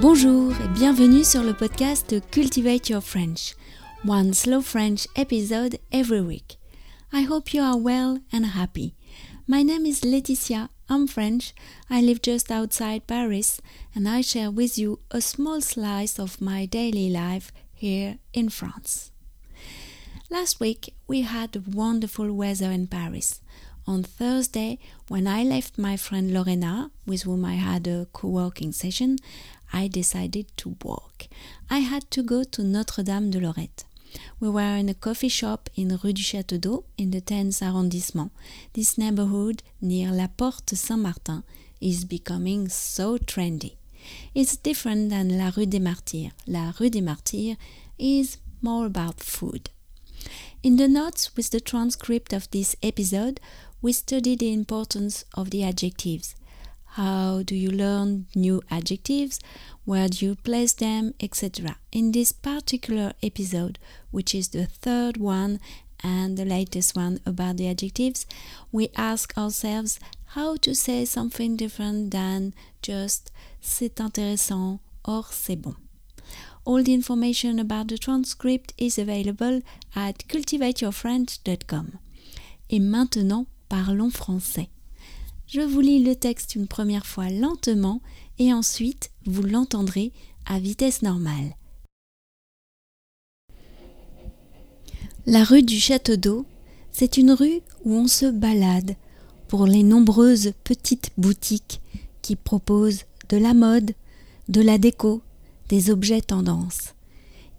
Bonjour et bienvenue sur le podcast Cultivate Your French, one slow French episode every week. I hope you are well and happy. My name is Laetitia. I'm French. I live just outside Paris and I share with you a small slice of my daily life here in France. Last week we had wonderful weather in Paris. On Thursday, when I left my friend Lorena, with whom I had a co working session, I decided to walk. I had to go to Notre Dame de Lorette. We were in a coffee shop in Rue du Château d'Eau in the 10th arrondissement. This neighborhood near La Porte Saint-Martin is becoming so trendy. It's different than La Rue des Martyrs. La Rue des Martyrs is more about food. In the notes with the transcript of this episode, we study the importance of the adjectives. How do you learn new adjectives? Where do you place them, etc. In this particular episode, which is the third one and the latest one about the adjectives, we ask ourselves how to say something different than just c'est intéressant or c'est bon. All the information about the transcript is available at cultivateyourfrench.com. Et maintenant, parlons français. Je vous lis le texte une première fois lentement et ensuite vous l'entendrez à vitesse normale. La rue du Château d'Eau, c'est une rue où on se balade pour les nombreuses petites boutiques qui proposent de la mode, de la déco, des objets tendance.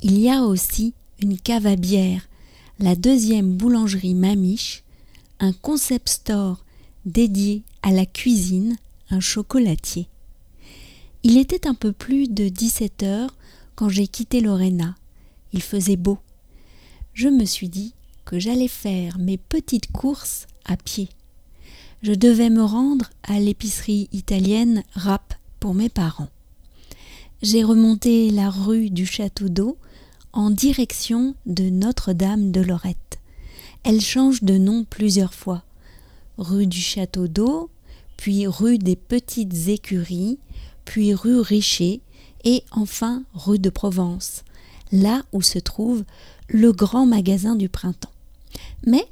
Il y a aussi une cave à bière, la deuxième boulangerie Mamiche, un concept store dédié à la cuisine, un chocolatier. Il était un peu plus de 17 heures quand j'ai quitté Lorena. Il faisait beau. Je me suis dit que j'allais faire mes petites courses à pied. Je devais me rendre à l'épicerie italienne Rap pour mes parents. J'ai remonté la rue du Château d'Eau en direction de Notre-Dame de Lorette. Elle change de nom plusieurs fois rue du Château d'Eau, puis rue des Petites Écuries, puis rue Richer, et enfin rue de Provence, là où se trouve le grand magasin du printemps. Mais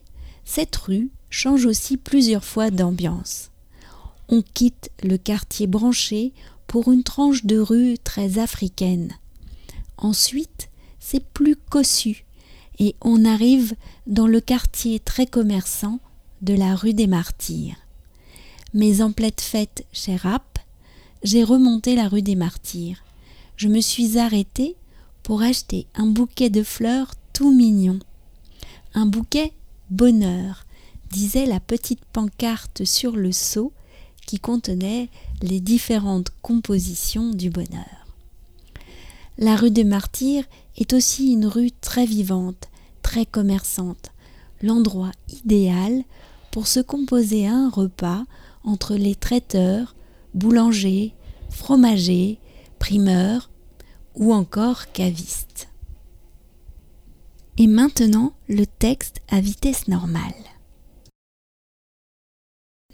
cette rue change aussi plusieurs fois d'ambiance. On quitte le quartier branché pour une tranche de rue très africaine. Ensuite, c'est plus cossu et on arrive dans le quartier très commerçant de la rue des Martyrs. Mais en pleine fête chez j'ai remonté la rue des Martyrs. Je me suis arrêtée pour acheter un bouquet de fleurs tout mignon. Un bouquet bonheur, disait la petite pancarte sur le seau qui contenait les différentes compositions du bonheur. La rue des Martyrs est aussi une rue très vivante, très commerçante, l'endroit idéal pour se composer un repas entre les traiteurs, boulangers, fromagers, primeurs ou encore cavistes. Et maintenant, le texte à vitesse normale.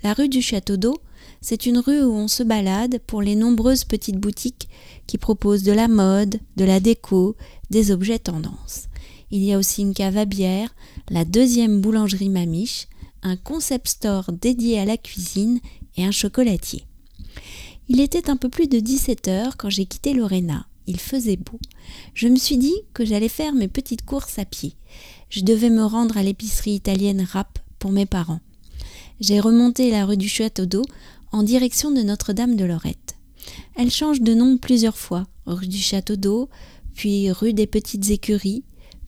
La rue du Château d'Eau, c'est une rue où on se balade pour les nombreuses petites boutiques qui proposent de la mode, de la déco, des objets tendance. Il y a aussi une cave à bière, la deuxième boulangerie Mamiche, un concept store dédié à la cuisine et un chocolatier. Il était un peu plus de 17 heures quand j'ai quitté Lorena. Il faisait beau. Je me suis dit que j'allais faire mes petites courses à pied. Je devais me rendre à l'épicerie italienne Rap pour mes parents. J'ai remonté la rue du Château d'Eau en direction de Notre-Dame de Lorette. Elle change de nom plusieurs fois, rue du Château d'Eau, puis rue des Petites Écuries,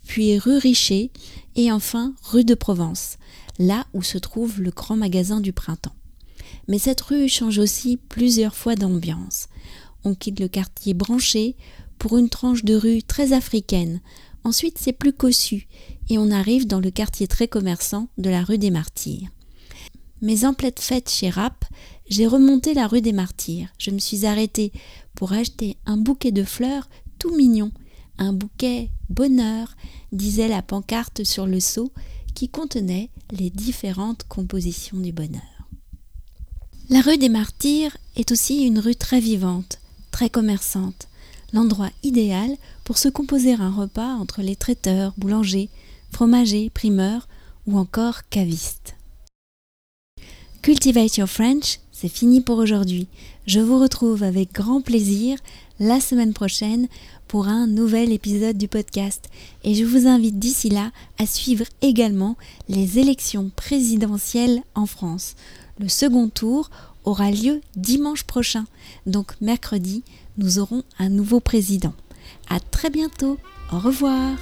puis rue Richer, et enfin rue de Provence là où se trouve le grand magasin du printemps. Mais cette rue change aussi plusieurs fois d'ambiance. On quitte le quartier branché pour une tranche de rue très africaine. Ensuite, c'est plus cossu et on arrive dans le quartier très commerçant de la rue des Martyrs. Mais en pleine chez Rapp, j'ai remonté la rue des Martyrs. Je me suis arrêtée pour acheter un bouquet de fleurs tout mignon. Un bouquet bonheur, disait la pancarte sur le seau qui contenait les différentes compositions du bonheur. La rue des Martyrs est aussi une rue très vivante, très commerçante. l'endroit idéal pour se composer un repas entre les traiteurs, boulangers, fromagers, primeurs ou encore cavistes. Cultivate Your French, c'est fini pour aujourd'hui. Je vous retrouve avec grand plaisir la semaine prochaine pour un nouvel épisode du podcast et je vous invite d'ici là à suivre également les élections présidentielles en France. Le second tour aura lieu dimanche prochain, donc mercredi, nous aurons un nouveau président. À très bientôt, au revoir